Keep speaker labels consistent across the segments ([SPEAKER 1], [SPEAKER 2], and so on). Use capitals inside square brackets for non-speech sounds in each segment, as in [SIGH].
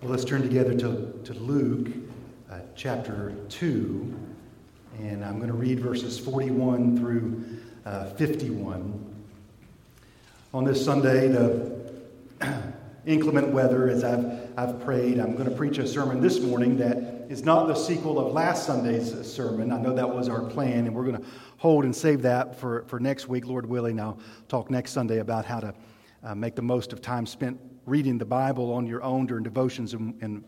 [SPEAKER 1] Well, let's turn together to, to Luke uh, chapter 2, and I'm going to read verses 41 through uh, 51. On this Sunday, the [CLEARS THROAT] inclement weather, as I've, I've prayed, I'm going to preach a sermon this morning that is not the sequel of last Sunday's sermon. I know that was our plan, and we're going to hold and save that for, for next week, Lord willing. I'll talk next Sunday about how to uh, make the most of time spent reading the Bible on your own during devotions and, and,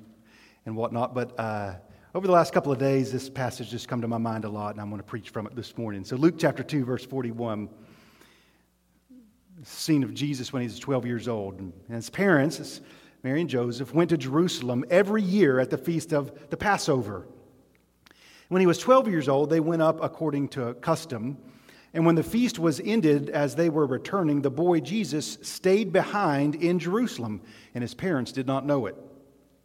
[SPEAKER 1] and whatnot. But uh, over the last couple of days, this passage just come to my mind a lot, and I'm going to preach from it this morning. So, Luke chapter 2, verse 41, scene of Jesus when he was 12 years old. And his parents, Mary and Joseph, went to Jerusalem every year at the feast of the Passover. When he was 12 years old, they went up according to custom. And when the feast was ended, as they were returning, the boy Jesus stayed behind in Jerusalem, and his parents did not know it.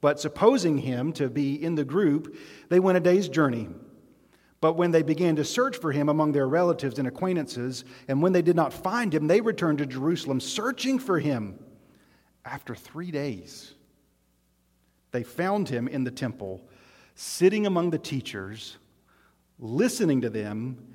[SPEAKER 1] But supposing him to be in the group, they went a day's journey. But when they began to search for him among their relatives and acquaintances, and when they did not find him, they returned to Jerusalem searching for him. After three days, they found him in the temple, sitting among the teachers, listening to them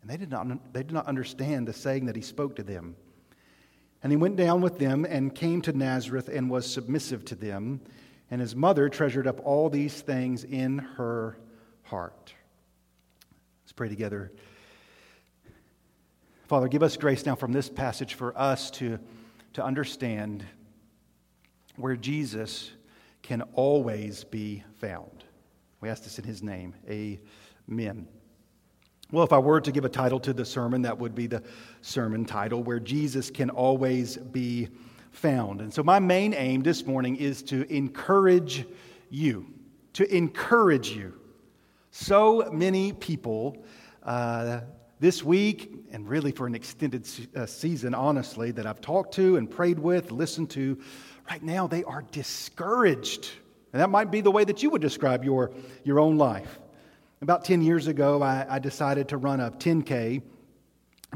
[SPEAKER 1] And they did not, they did not understand the saying that he spoke to them. And he went down with them and came to Nazareth and was submissive to them. And his mother treasured up all these things in her heart. Let's pray together. Father, give us grace now from this passage for us to, to understand where Jesus can always be found. We ask this in his name. Amen. Well, if I were to give a title to the sermon, that would be the sermon title, Where Jesus Can Always Be found. And so, my main aim this morning is to encourage you, to encourage you. So many people uh, this week, and really for an extended uh, season, honestly, that I've talked to and prayed with, listened to, right now they are discouraged. And that might be the way that you would describe your, your own life. About 10 years ago, I, I decided to run a 10K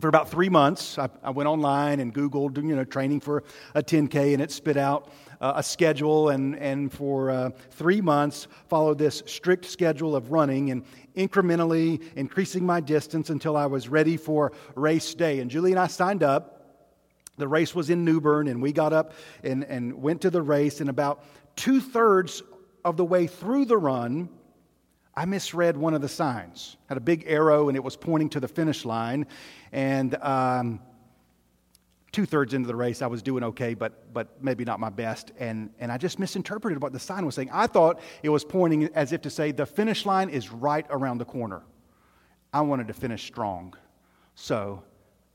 [SPEAKER 1] for about three months, I, I, went online and Googled, you know, training for a 10K, and it spit out uh, a schedule. And, and for uh, three months, followed this strict schedule of running and incrementally increasing my distance until I was ready for race day. And Julie and I signed up. The race was in New Bern, and we got up and, and went to the race. And about two thirds of the way through the run, I misread one of the signs. Had a big arrow and it was pointing to the finish line. And um, two thirds into the race, I was doing okay, but, but maybe not my best. And, and I just misinterpreted what the sign was saying. I thought it was pointing as if to say, the finish line is right around the corner. I wanted to finish strong. So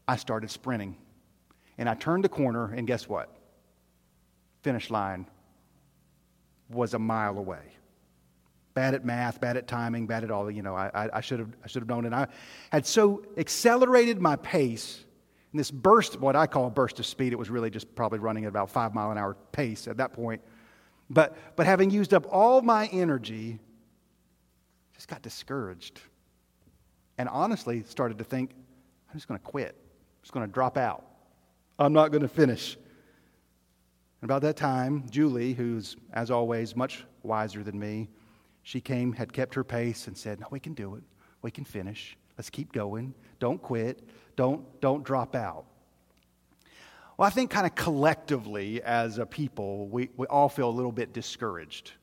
[SPEAKER 1] I started sprinting. And I turned the corner, and guess what? Finish line was a mile away bad at math, bad at timing, bad at all. You know, I, I, should have, I should have known. And I had so accelerated my pace in this burst, what I call a burst of speed. It was really just probably running at about five mile an hour pace at that point. But, but having used up all my energy, just got discouraged. And honestly, started to think, I'm just going to quit. I'm just going to drop out. I'm not going to finish. And about that time, Julie, who's, as always, much wiser than me, she came, had kept her pace, and said, No, we can do it. We can finish. Let's keep going. Don't quit. Don't, don't drop out. Well, I think kind of collectively as a people, we, we all feel a little bit discouraged.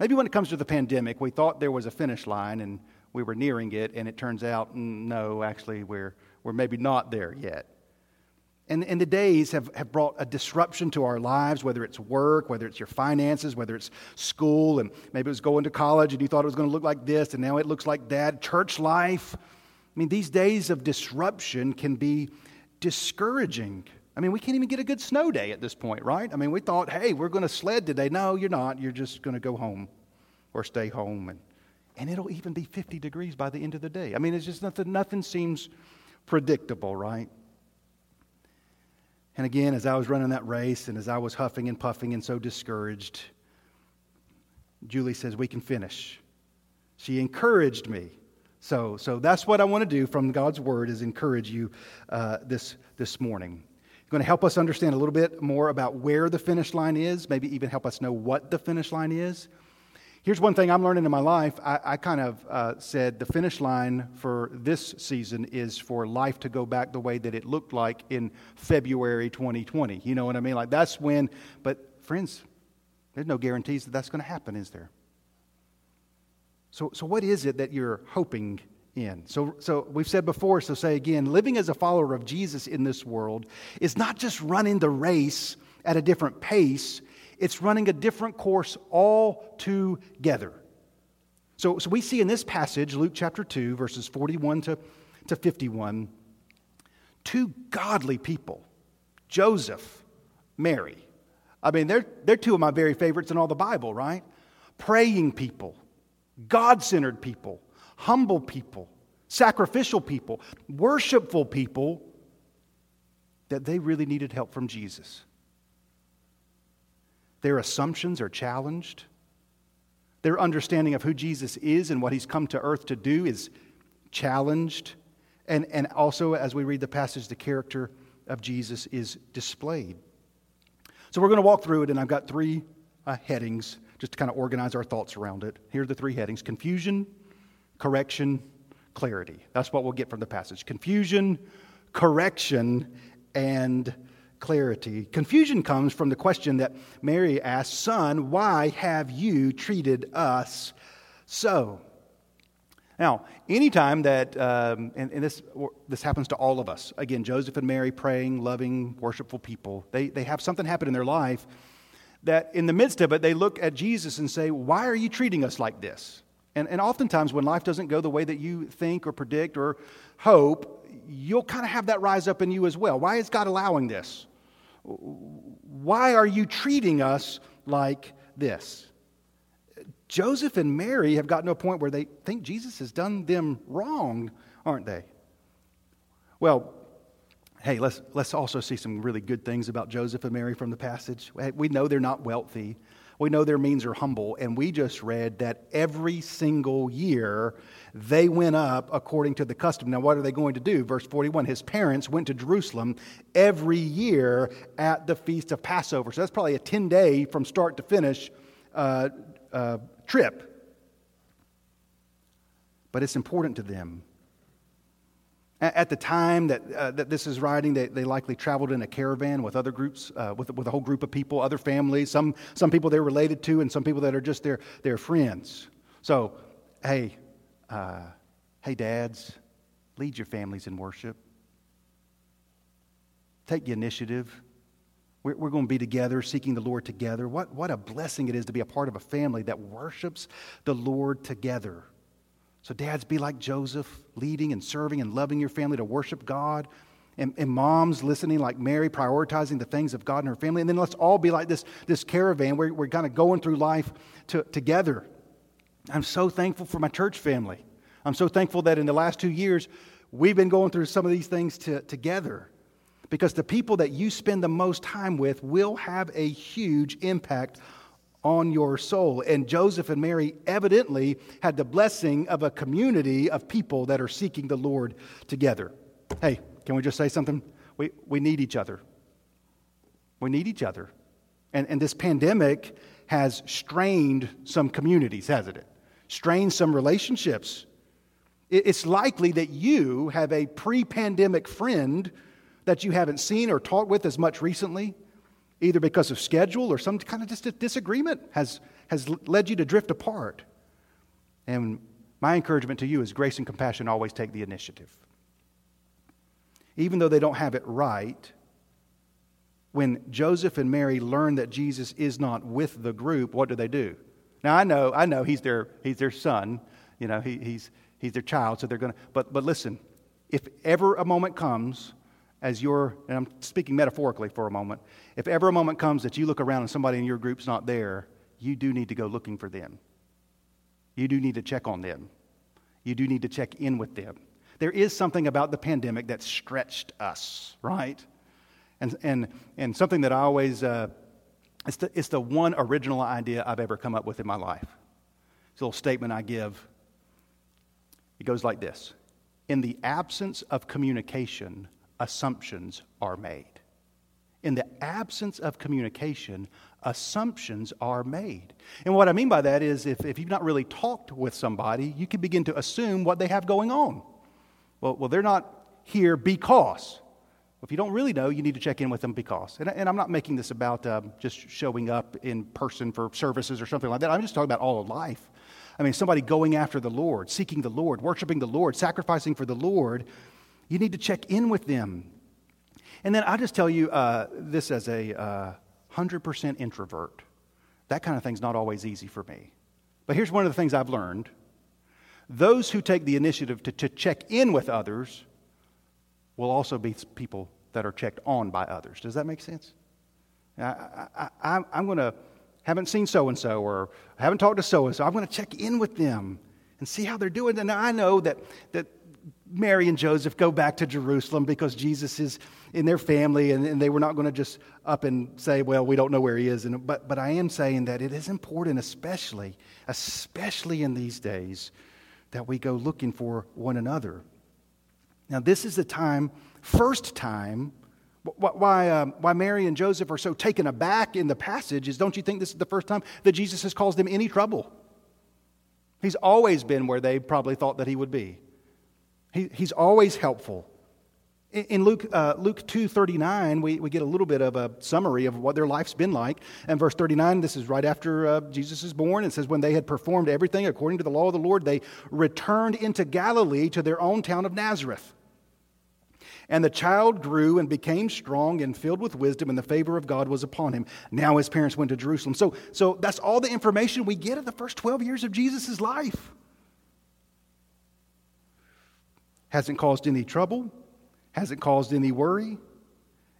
[SPEAKER 1] Maybe when it comes to the pandemic, we thought there was a finish line and we were nearing it, and it turns out, mm, no, actually, we're, we're maybe not there yet. And, and the days have, have brought a disruption to our lives, whether it's work, whether it's your finances, whether it's school, and maybe it was going to college and you thought it was going to look like this, and now it looks like that. Church life. I mean, these days of disruption can be discouraging. I mean, we can't even get a good snow day at this point, right? I mean, we thought, hey, we're going to sled today. No, you're not. You're just going to go home or stay home and and it'll even be 50 degrees by the end of the day. I mean, it's just nothing, nothing seems predictable, right? And again, as I was running that race and as I was huffing and puffing and so discouraged, Julie says, We can finish. She encouraged me. So, so that's what I want to do from God's word is encourage you uh, this, this morning. Going to help us understand a little bit more about where the finish line is, maybe even help us know what the finish line is. Here's one thing I'm learning in my life. I, I kind of uh, said the finish line for this season is for life to go back the way that it looked like in February 2020. You know what I mean? Like that's when, but friends, there's no guarantees that that's going to happen, is there? So, so what is it that you're hoping in? So, so we've said before, so say again, living as a follower of Jesus in this world is not just running the race at a different pace, it's running a different course altogether. So, so we see in this passage, Luke chapter 2, verses 41 to, to 51, two godly people, Joseph, Mary. I mean, they're, they're two of my very favorites in all the Bible, right? Praying people, God centered people, humble people, sacrificial people, worshipful people that they really needed help from Jesus. Their assumptions are challenged. Their understanding of who Jesus is and what he's come to earth to do is challenged. And, and also, as we read the passage, the character of Jesus is displayed. So we're going to walk through it, and I've got three uh, headings just to kind of organize our thoughts around it. Here are the three headings confusion, correction, clarity. That's what we'll get from the passage confusion, correction, and clarity. Confusion comes from the question that Mary asked Son, why have you treated us so? Now, anytime that, um, and, and, this, this happens to all of us, again, Joseph and Mary praying, loving, worshipful people, they, they have something happen in their life that in the midst of it, they look at Jesus and say, Why are you treating us like this? And, and oftentimes, when life doesn't go the way that you think or predict or hope, you'll kind of have that rise up in you as well. Why is God allowing this? Why are you treating us like this? Joseph and Mary have gotten to a point where they think Jesus has done them wrong, aren't they? Well, hey, let's, let's also see some really good things about Joseph and Mary from the passage. We know they're not wealthy. We know their means are humble, and we just read that every single year they went up according to the custom. Now, what are they going to do? Verse 41 His parents went to Jerusalem every year at the feast of Passover. So that's probably a 10 day from start to finish uh, uh, trip. But it's important to them at the time that, uh, that this is writing, they, they likely traveled in a caravan with other groups, uh, with, with a whole group of people, other families, some, some people they're related to, and some people that are just their, their friends. So, hey, uh, hey, dads, lead your families in worship. Take the initiative. We're, we're going to be together, seeking the Lord together. What, what a blessing it is to be a part of a family that worships the Lord together. So, dads, be like Joseph, leading and serving and loving your family to worship God. And, and, moms listening like Mary, prioritizing the things of God and her family. And then let's all be like this, this caravan. We're, we're kind of going through life to, together. I'm so thankful for my church family. I'm so thankful that in the last two years, we've been going through some of these things to, together. Because the people that you spend the most time with will have a huge impact on your soul. And Joseph and Mary evidently had the blessing of a community of people that are seeking the Lord together. Hey, can we just say something? We, we need each other. We need each other. And, and this pandemic has strained some communities, hasn't it? Strained some relationships. It's likely that you have a pre pandemic friend that you haven't seen or talked with as much recently either because of schedule or some kind of just disagreement has, has led you to drift apart. And my encouragement to you is grace and compassion always take the initiative. Even though they don't have it right, when Joseph and Mary learn that Jesus is not with the group, what do they do? Now I know, I know he's their, he's their son, you know, he, he's, he's their child, so they're going to, but, but listen, if ever a moment comes as you're, and I'm speaking metaphorically for a moment, if ever a moment comes that you look around and somebody in your group's not there, you do need to go looking for them. You do need to check on them. You do need to check in with them. There is something about the pandemic that stretched us, right? And, and, and something that I always, uh, it's, the, it's the one original idea I've ever come up with in my life. It's a little statement I give. It goes like this In the absence of communication, assumptions are made. In the absence of communication, assumptions are made. And what I mean by that is if, if you've not really talked with somebody, you can begin to assume what they have going on. Well, well they're not here because. If you don't really know, you need to check in with them because. And, and I'm not making this about um, just showing up in person for services or something like that. I'm just talking about all of life. I mean, somebody going after the Lord, seeking the Lord, worshiping the Lord, sacrificing for the Lord, you need to check in with them. And then I just tell you uh, this as a uh, 100% introvert. That kind of thing's not always easy for me. But here's one of the things I've learned those who take the initiative to, to check in with others will also be people that are checked on by others. Does that make sense? I, am going to, haven't seen so and so, or haven't talked to so and so. I'm going to check in with them and see how they're doing. And I know that, that Mary and Joseph go back to Jerusalem because Jesus is in their family, and, and they were not going to just up and say, Well, we don't know where he is. And, but, but I am saying that it is important, especially, especially in these days, that we go looking for one another. Now, this is the time, first time, why, uh, why Mary and Joseph are so taken aback in the passage is don't you think this is the first time that Jesus has caused them any trouble? He's always been where they probably thought that he would be. He, he's always helpful. In, in Luke, uh, Luke 2.39, we, we get a little bit of a summary of what their life's been like. And verse 39, this is right after uh, Jesus is born. It says, when they had performed everything according to the law of the Lord, they returned into Galilee to their own town of Nazareth. And the child grew and became strong and filled with wisdom, and the favor of God was upon him. Now his parents went to Jerusalem. So, so that's all the information we get of the first 12 years of Jesus' life. Hasn't caused any trouble, hasn't caused any worry,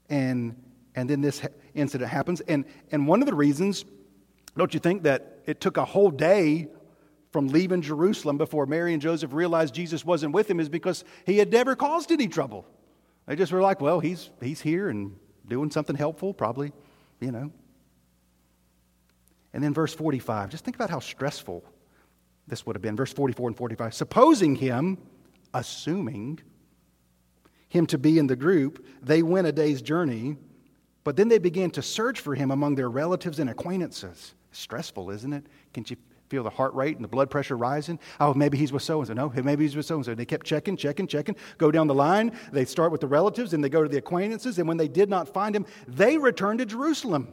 [SPEAKER 1] and, and then this incident happens. And, and one of the reasons, don't you think, that it took a whole day from leaving Jerusalem before Mary and Joseph realized Jesus wasn't with him is because he had never caused any trouble. They just were like, well, he's, he's here and doing something helpful, probably, you know. And then verse 45, just think about how stressful this would have been. Verse 44 and 45. Supposing him, assuming him to be in the group, they went a day's journey, but then they began to search for him among their relatives and acquaintances. Stressful, isn't it? Can't you feel the heart rate and the blood pressure rising? Oh, maybe he's with so and so. No, maybe he's with so and so. They kept checking, checking, checking, go down the line. They start with the relatives and they go to the acquaintances. And when they did not find him, they returned to Jerusalem.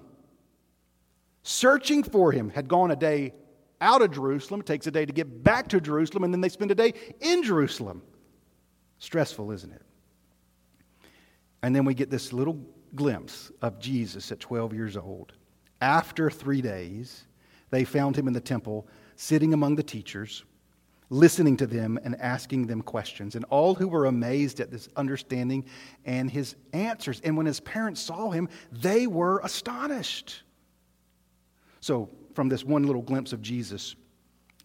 [SPEAKER 1] Searching for him had gone a day out of Jerusalem. It takes a day to get back to Jerusalem, and then they spend a day in Jerusalem. Stressful, isn't it? And then we get this little glimpse of Jesus at 12 years old. After three days, they found him in the temple, sitting among the teachers, listening to them and asking them questions. And all who were amazed at this understanding and his answers. And when his parents saw him, they were astonished. So, from this one little glimpse of Jesus,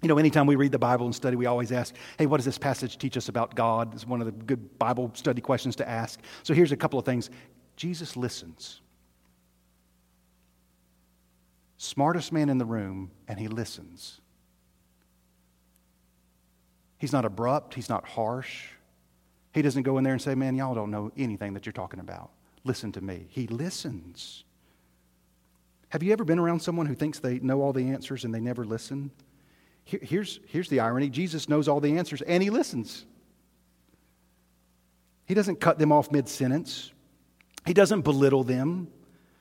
[SPEAKER 1] you know, anytime we read the Bible and study, we always ask, hey, what does this passage teach us about God? It's one of the good Bible study questions to ask. So here's a couple of things Jesus listens. Smartest man in the room, and he listens. He's not abrupt, he's not harsh. He doesn't go in there and say, man, y'all don't know anything that you're talking about. Listen to me. He listens. Have you ever been around someone who thinks they know all the answers and they never listen? here's, here's the irony Jesus knows all the answers and he listens. He doesn't cut them off mid sentence, he doesn't belittle them,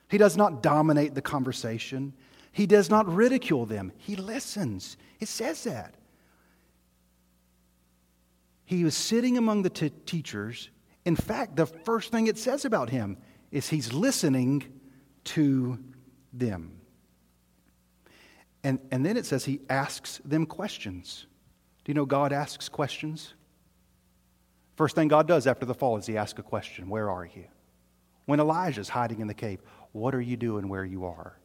[SPEAKER 1] he does not dominate the conversation, he does not ridicule them. He listens. It says that. He was sitting among the t- teachers. In fact, the first thing it says about him is he's listening to them. And, and then it says he asks them questions. Do you know God asks questions? First thing God does after the fall is he asks a question Where are you? When Elijah's hiding in the cave, what are you doing where you are?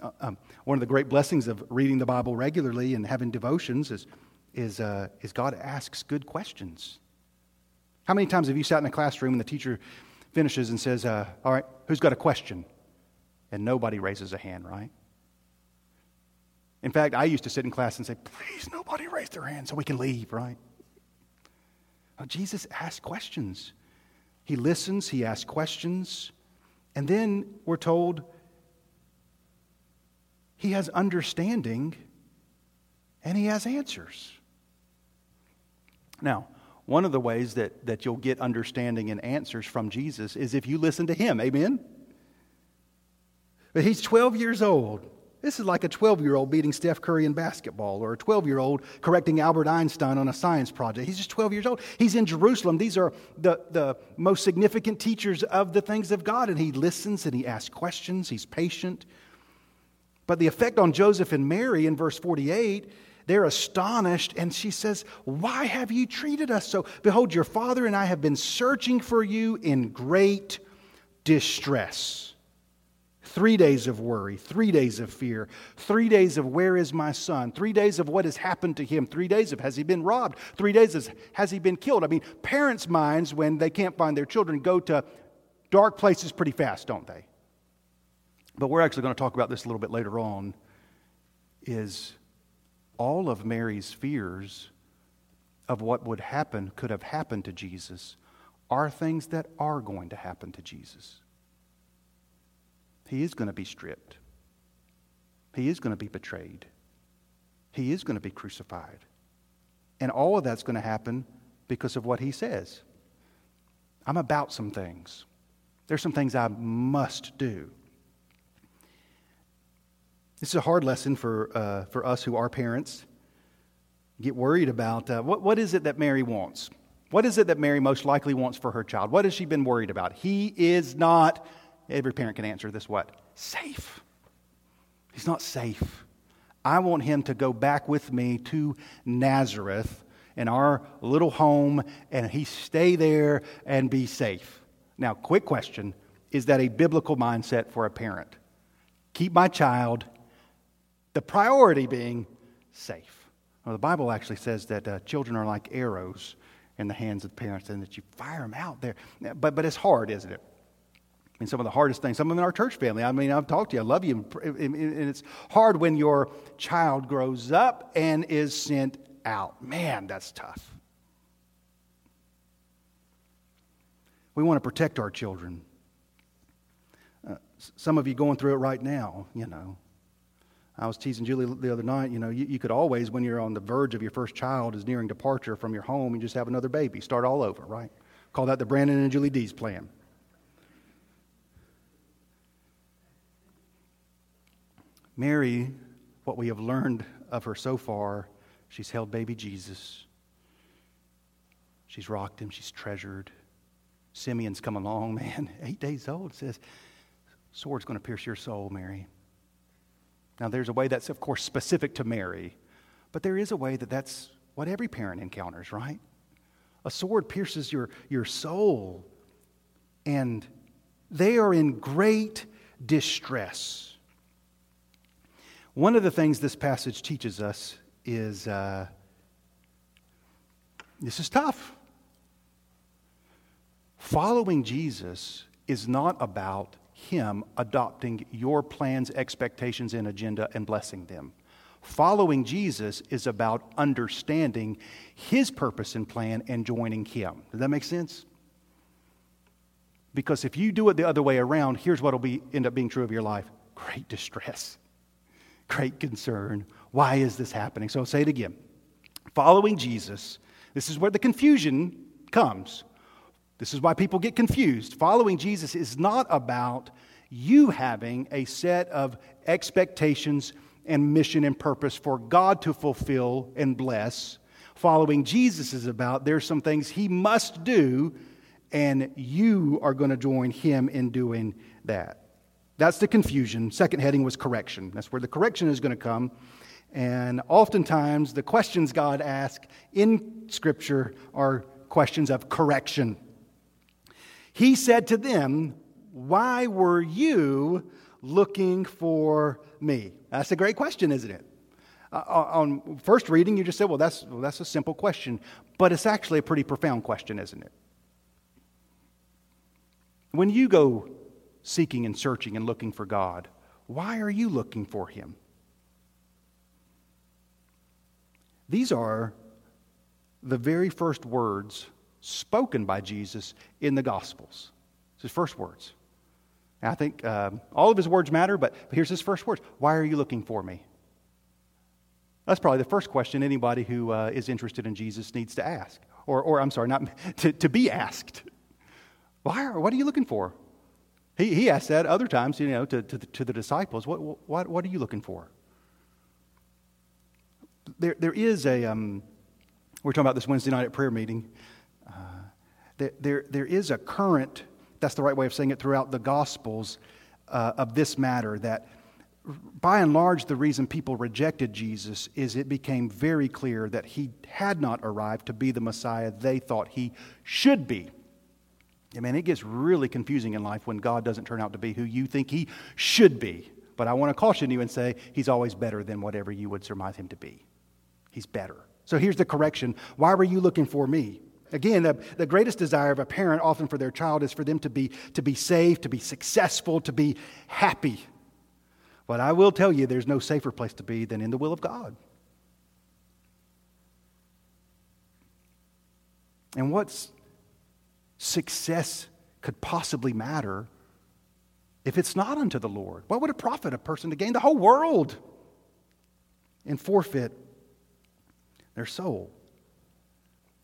[SPEAKER 1] Uh, um, one of the great blessings of reading the Bible regularly and having devotions is, is, uh, is God asks good questions. How many times have you sat in a classroom and the teacher finishes and says, uh, All right, who's got a question? And nobody raises a hand, right? In fact, I used to sit in class and say, Please, nobody raise their hand so we can leave, right? Well, Jesus asks questions. He listens, he asks questions, and then we're told he has understanding and he has answers. Now, one of the ways that, that you'll get understanding and answers from Jesus is if you listen to him. Amen? But he's 12 years old. This is like a 12 year old beating Steph Curry in basketball or a 12 year old correcting Albert Einstein on a science project. He's just 12 years old. He's in Jerusalem. These are the, the most significant teachers of the things of God, and he listens and he asks questions. He's patient. But the effect on Joseph and Mary in verse 48 they're astonished, and she says, Why have you treated us so? Behold, your father and I have been searching for you in great distress. Three days of worry, three days of fear, three days of where is my son, three days of what has happened to him, three days of has he been robbed, three days of has he been killed. I mean, parents' minds, when they can't find their children, go to dark places pretty fast, don't they? But we're actually going to talk about this a little bit later on. Is all of Mary's fears of what would happen, could have happened to Jesus, are things that are going to happen to Jesus. He is going to be stripped. He is going to be betrayed. He is going to be crucified. And all of that's going to happen because of what he says. I'm about some things. There's some things I must do. This is a hard lesson for, uh, for us who are parents. Get worried about uh, what, what is it that Mary wants? What is it that Mary most likely wants for her child? What has she been worried about? He is not Every parent can answer this what? Safe. He's not safe. I want him to go back with me to Nazareth in our little home and he stay there and be safe. Now, quick question is that a biblical mindset for a parent? Keep my child, the priority being safe. Well, the Bible actually says that uh, children are like arrows in the hands of parents and that you fire them out there. But, but it's hard, isn't it? Some of the hardest things, some of them in our church family. I mean, I've talked to you, I love you. And it's hard when your child grows up and is sent out. Man, that's tough. We want to protect our children. Uh, some of you going through it right now, you know. I was teasing Julie the other night, you know, you, you, could always, when you're on the verge of your first child is nearing departure from your home, you just have another baby, start all over, right? Call that the Brandon and Julie D's plan. Mary, what we have learned of her so far, she's held baby Jesus. She's rocked him, she's treasured. Simeon's come along, [LAUGHS] man, eight days old, says, Sword's going to pierce your soul, Mary. Now, there's a way that's, of course, specific to Mary, but there is a way that that's what every parent encounters, right? A sword pierces your, your soul, and they are in great distress. One of the things this passage teaches us is uh, this is tough. Following Jesus is not about Him adopting your plans, expectations, and agenda and blessing them. Following Jesus is about understanding His purpose and plan and joining Him. Does that make sense? Because if you do it the other way around, here's what will be, end up being true of your life great distress great concern. Why is this happening? So I'll say it again. Following Jesus, this is where the confusion comes. This is why people get confused. Following Jesus is not about you having a set of expectations and mission and purpose for God to fulfill and bless. Following Jesus is about there's some things he must do, and you are going to join him in doing that. That's the confusion. Second heading was correction. That's where the correction is going to come. And oftentimes, the questions God asks in Scripture are questions of correction. He said to them, Why were you looking for me? That's a great question, isn't it? Uh, on first reading, you just said, well that's, well, that's a simple question. But it's actually a pretty profound question, isn't it? When you go seeking and searching and looking for God, why are you looking for Him? These are the very first words spoken by Jesus in the Gospels. It's his first words. And I think um, all of his words matter, but, here's his first words Why are you looking for me? That's probably the first question anybody who uh, is interested in Jesus needs to ask. Or, or I'm sorry, not [LAUGHS] to, to be asked. Why are, what are you looking for? He, he asked that other times, you know, to, to, the, to the disciples. What, what, what are you looking for? There, there is a, um, we're talking about this Wednesday night at prayer meeting. Uh, there, there, there is a current, that's the right way of saying it, throughout the Gospels uh, of this matter that by and large, the reason people rejected Jesus is it became very clear that he had not arrived to be the Messiah they thought he should be. I mean, it gets really confusing in life when God doesn't turn out to be who you think he should be. But I want to caution you and say he's always better than whatever you would surmise him to be. He's better. So here's the correction Why were you looking for me? Again, the, the greatest desire of a parent, often for their child, is for them to be, to be safe, to be successful, to be happy. But I will tell you, there's no safer place to be than in the will of God. And what's success could possibly matter if it's not unto the Lord? What would it profit a person to gain the whole world and forfeit their soul?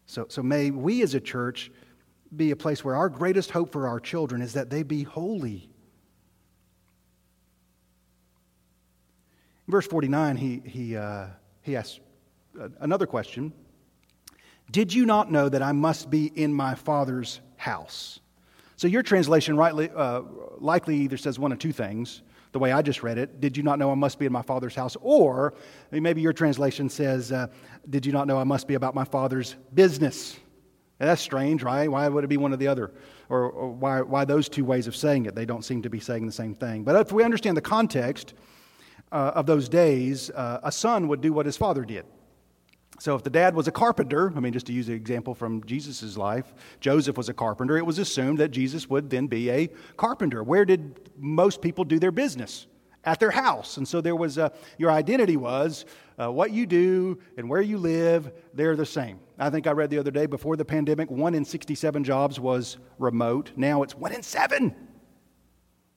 [SPEAKER 1] So, so may we as a church be a place where our greatest hope for our children is that they be holy. In verse 49, he, he, uh, he asks another question Did you not know that I must be in my Father's house. So your translation rightly, uh, likely either says one of two things. The way I just read it, did you not know I must be in my father's house? Or maybe your translation says, uh, did you not know I must be about my father's business? That's strange, right? Why would it be one or the other? Or, or why, why those two ways of saying it? They don't seem to be saying the same thing. But if we understand the context uh, of those days, uh, a son would do what his father did. So, if the dad was a carpenter, I mean, just to use an example from Jesus' life, Joseph was a carpenter, it was assumed that Jesus would then be a carpenter. Where did most people do their business? At their house. And so there was a, your identity was uh, what you do and where you live, they're the same. I think I read the other day before the pandemic, one in 67 jobs was remote. Now it's one in seven.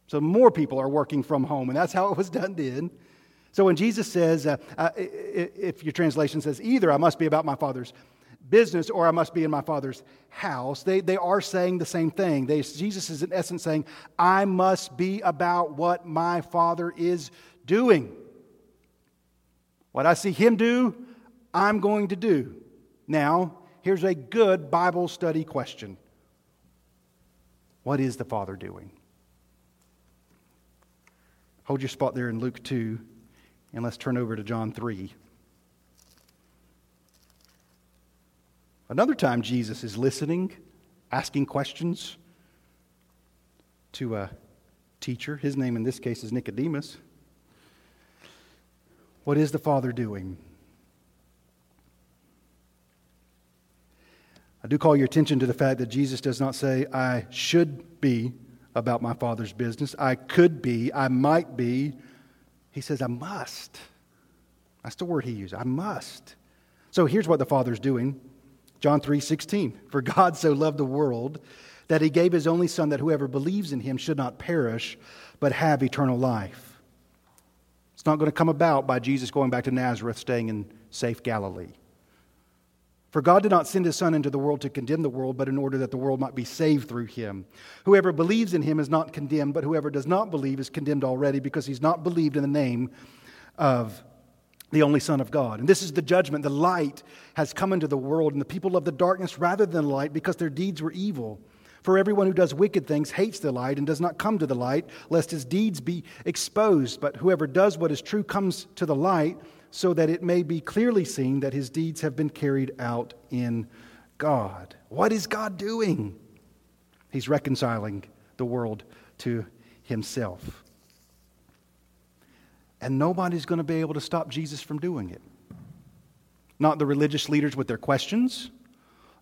[SPEAKER 1] So more people are working from home, and that's how it was done then. So when Jesus says, uh, uh, if your translation says either I must be about my Father's business or I must be in my Father's house, they, they are saying the same thing. They, Jesus is in essence saying, I must be about what my Father is doing. What I see Him do, I'm going to do. Now, here's a good Bible study question What is the Father doing? Hold your spot there in Luke 2. And let's turn over to John 3. Another time, Jesus is listening, asking questions to a teacher. His name in this case is Nicodemus. What is the Father doing? I do call your attention to the fact that Jesus does not say, I should be about my Father's business. I could be. I might be. He says, I must. That's the word he used. I must. So here's what the Father's doing. John 3 16. For God so loved the world that he gave his only Son, that whoever believes in him should not perish, but have eternal life. It's not going to come about by Jesus going back to Nazareth, staying in safe Galilee. For God did not send his Son into the world to condemn the world, but in order that the world might be saved through him. Whoever believes in him is not condemned, but whoever does not believe is condemned already because he's not believed in the name of the only Son of God. And this is the judgment. The light has come into the world, and the people love the darkness rather than light because their deeds were evil. For everyone who does wicked things hates the light and does not come to the light, lest his deeds be exposed. But whoever does what is true comes to the light so that it may be clearly seen that his deeds have been carried out in God. What is God doing? He's reconciling the world to himself. and nobody's going to be able to stop Jesus from doing it. Not the religious leaders with their questions,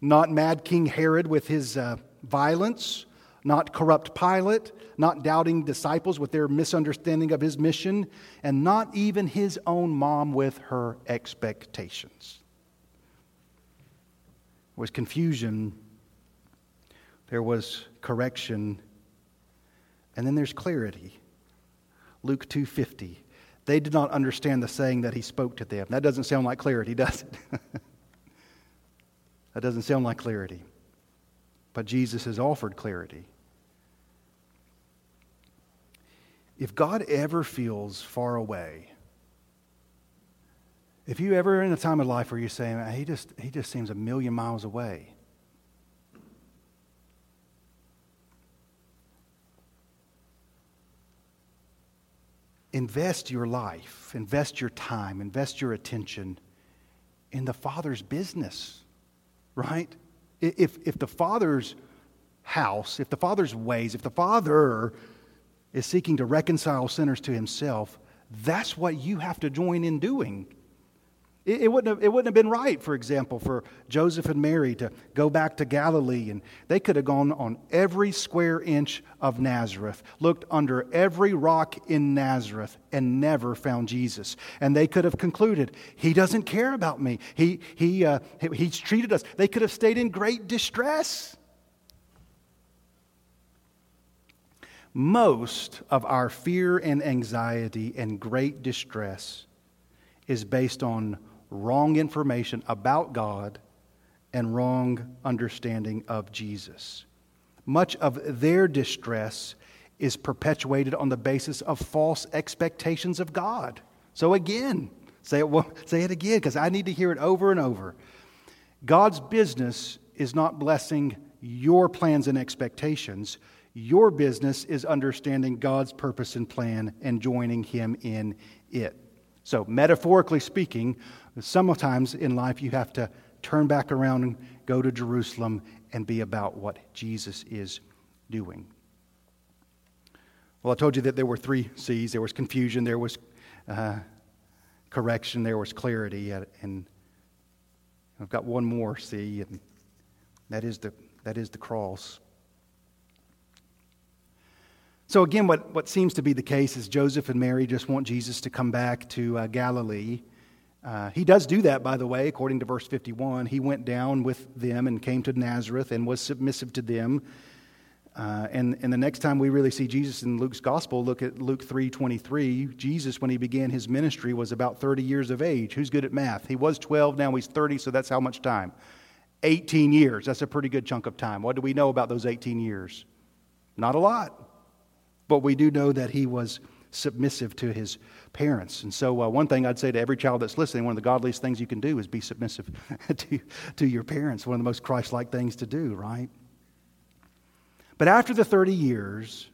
[SPEAKER 1] not mad King Herod with his uh, violence, not corrupt Pilate, not doubting disciples with their misunderstanding of his mission, and not even his own mom with her expectations. There was confusion, there was correction, and then there's clarity. Luke 2:50. They did not understand the saying that he spoke to them. That doesn't sound like clarity, does it? [LAUGHS] that doesn't sound like clarity. But Jesus has offered clarity. If God ever feels far away, if you ever in a time of life where you're saying, he just, he just seems a million miles away, invest your life, invest your time, invest your attention in the Father's business, right? If, if the Father's house, if the Father's ways, if the Father is seeking to reconcile sinners to Himself, that's what you have to join in doing. It, it, wouldn't have, it wouldn't have been right, for example, for Joseph and Mary to go back to Galilee, and they could have gone on every square inch of Nazareth, looked under every rock in Nazareth, and never found Jesus. And they could have concluded, He doesn't care about me. He, he, uh, he's treated us. They could have stayed in great distress. Most of our fear and anxiety and great distress is based on wrong information about God and wrong understanding of Jesus. Much of their distress is perpetuated on the basis of false expectations of God. So, again, say it, say it again because I need to hear it over and over. God's business is not blessing your plans and expectations. Your business is understanding God's purpose and plan and joining Him in it. So, metaphorically speaking, sometimes in life you have to turn back around and go to Jerusalem and be about what Jesus is doing. Well, I told you that there were three C's there was confusion, there was uh, correction, there was clarity, and I've got one more C, and that is the, that is the cross. So, again, what, what seems to be the case is Joseph and Mary just want Jesus to come back to uh, Galilee. Uh, he does do that, by the way, according to verse 51. He went down with them and came to Nazareth and was submissive to them. Uh, and, and the next time we really see Jesus in Luke's gospel, look at Luke 3.23. Jesus, when he began his ministry, was about 30 years of age. Who's good at math? He was 12, now he's 30, so that's how much time? 18 years. That's a pretty good chunk of time. What do we know about those 18 years? Not a lot. But we do know that he was submissive to his parents. And so, uh, one thing I'd say to every child that's listening, one of the godliest things you can do is be submissive [LAUGHS] to, to your parents. One of the most Christ like things to do, right? But after the 30 years,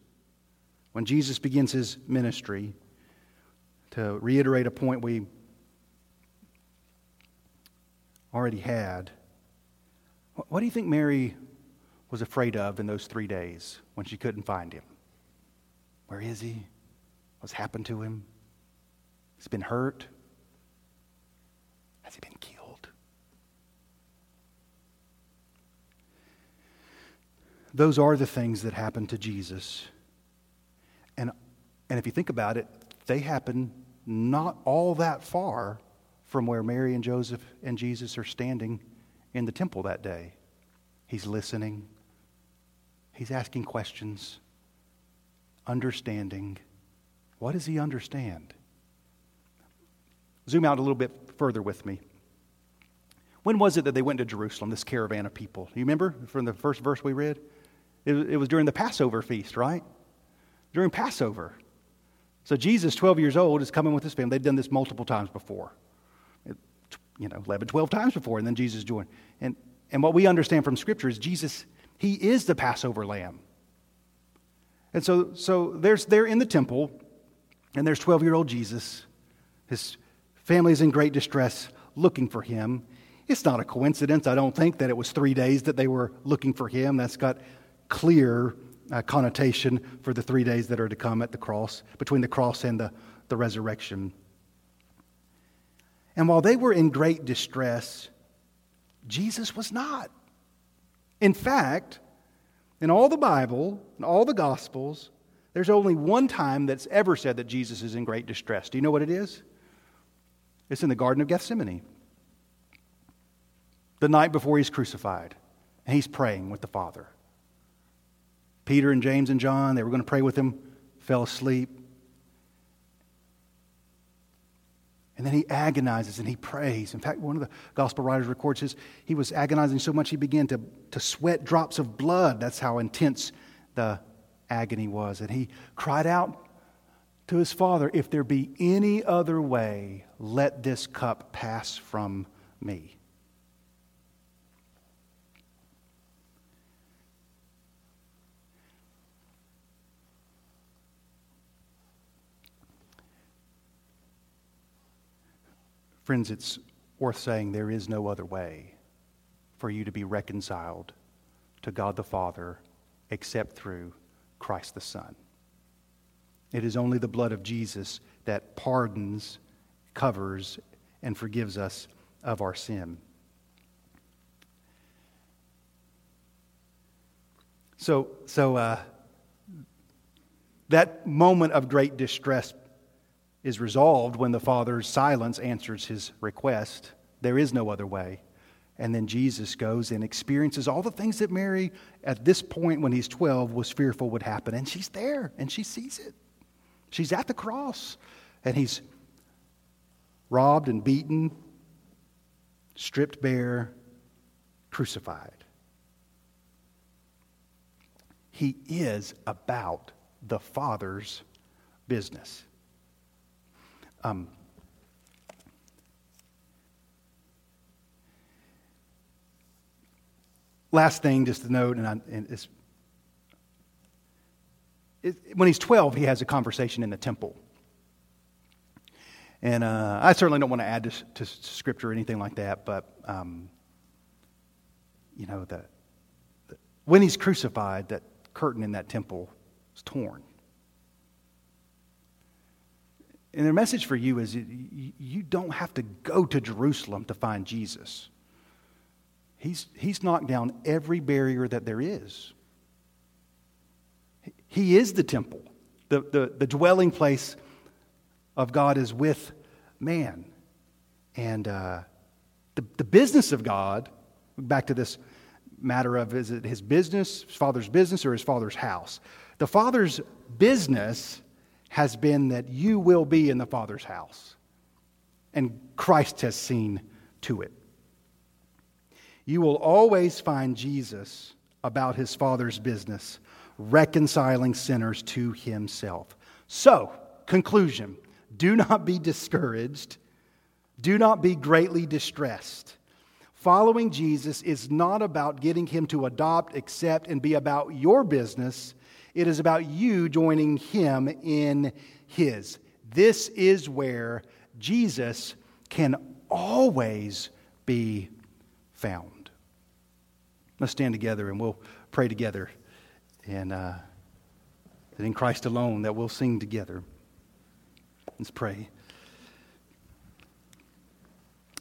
[SPEAKER 1] when Jesus begins his ministry, to reiterate a point we already had, what do you think Mary was afraid of in those three days when she couldn't find him? Where is he? What's happened to him? He's been hurt. Has he been killed? Those are the things that happened to Jesus. And, and if you think about it, they happen not all that far from where Mary and Joseph and Jesus are standing in the temple that day. He's listening, he's asking questions understanding. What does he understand? Zoom out a little bit further with me. When was it that they went to Jerusalem, this caravan of people? You remember from the first verse we read? It, was during the Passover feast, right? During Passover. So Jesus, 12 years old, is coming with his family. They've done this multiple times before. You know, 11, 12 times before, and then Jesus joined. And, and what we understand from Scripture is Jesus, he is the Passover lamb. And so, so there's, they're in the temple, and there's 12 year old Jesus. His family is in great distress looking for him. It's not a coincidence, I don't think, that it was three days that they were looking for him. That's got clear uh, connotation for the three days that are to come at the cross, between the cross and the, the resurrection. And while they were in great distress, Jesus was not. In fact, in all the Bible, in all the Gospels, there's only one time that's ever said that Jesus is in great distress. Do you know what it is? It's in the Garden of Gethsemane. The night before he's crucified, and he's praying with the Father. Peter and James and John, they were going to pray with him, fell asleep. And then he agonizes and he prays. In fact, one of the gospel writers records his, he was agonizing so much he began to, to sweat drops of blood. That's how intense the agony was. And he cried out to his father, If there be any other way, let this cup pass from me. Friends, it's worth saying there is no other way for you to be reconciled to God the Father except through Christ the Son. It is only the blood of Jesus that pardons, covers, and forgives us of our sin. So, so uh, that moment of great distress is resolved when the Father's silence answers his request. There is no other way. And then Jesus goes and experiences all the things that Mary, at this point when he's 12, was fearful would happen. And she's there and she sees it. She's at the cross and he's robbed and beaten, stripped bare, crucified. He is about the Father's business. Um, last thing, just to note, and, I, and it's, it, when he's 12, he has a conversation in the temple. And uh, I certainly don't want to add to, to, scripture or anything like that, but, um, you know, the, the, when he's crucified, that curtain in that temple is torn. And their message for you is you don't have to go to Jerusalem to find Jesus. He's, he's knocked down every barrier that there is. He is the temple. The, the, the dwelling place of God is with man. And uh, the, the business of God, back to this matter of is it his business, his father's business, or his father's house? The father's business has been that you will be in the Father's house. And Christ has seen to it. You will always find Jesus about his Father's business, reconciling sinners to himself. So, conclusion do not be discouraged, do not be greatly distressed. Following Jesus is not about getting him to adopt, accept, and be about your business it is about you joining him in his. This is where Jesus can always be found. Let's stand together and we'll pray together. And uh, that in Christ alone that we'll sing together. Let's pray.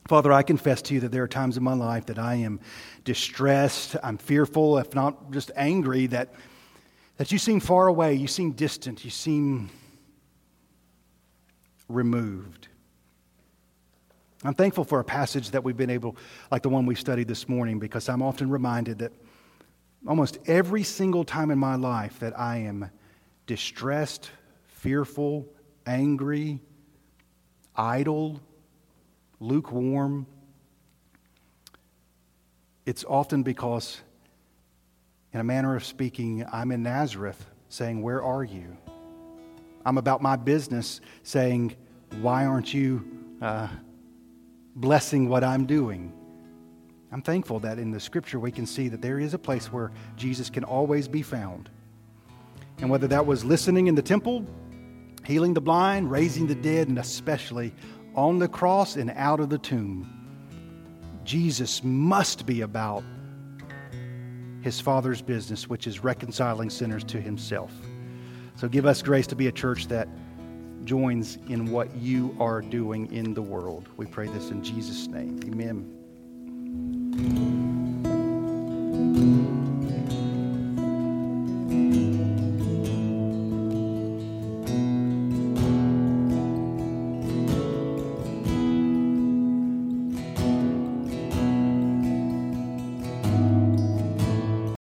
[SPEAKER 1] Father, I confess to you that there are times in my life that I am distressed, I'm fearful, if not just angry, that that you seem far away, you seem distant, you seem removed. I'm thankful for a passage that we've been able, like the one we studied this morning, because I'm often reminded that almost every single time in my life that I am distressed, fearful, angry, idle, lukewarm, it's often because in a manner of speaking, I'm in Nazareth saying, Where are you? I'm about my business saying, Why aren't you uh, blessing what I'm doing? I'm thankful that in the scripture we can see that there is a place where Jesus can always be found. And whether that was listening in the temple, healing the blind, raising the dead, and especially on the cross and out of the tomb, Jesus must be about his Father's business, which is reconciling sinners to himself. So give us grace to be a church that joins in what you are doing in the world. We pray this in Jesus' name. Amen. thank you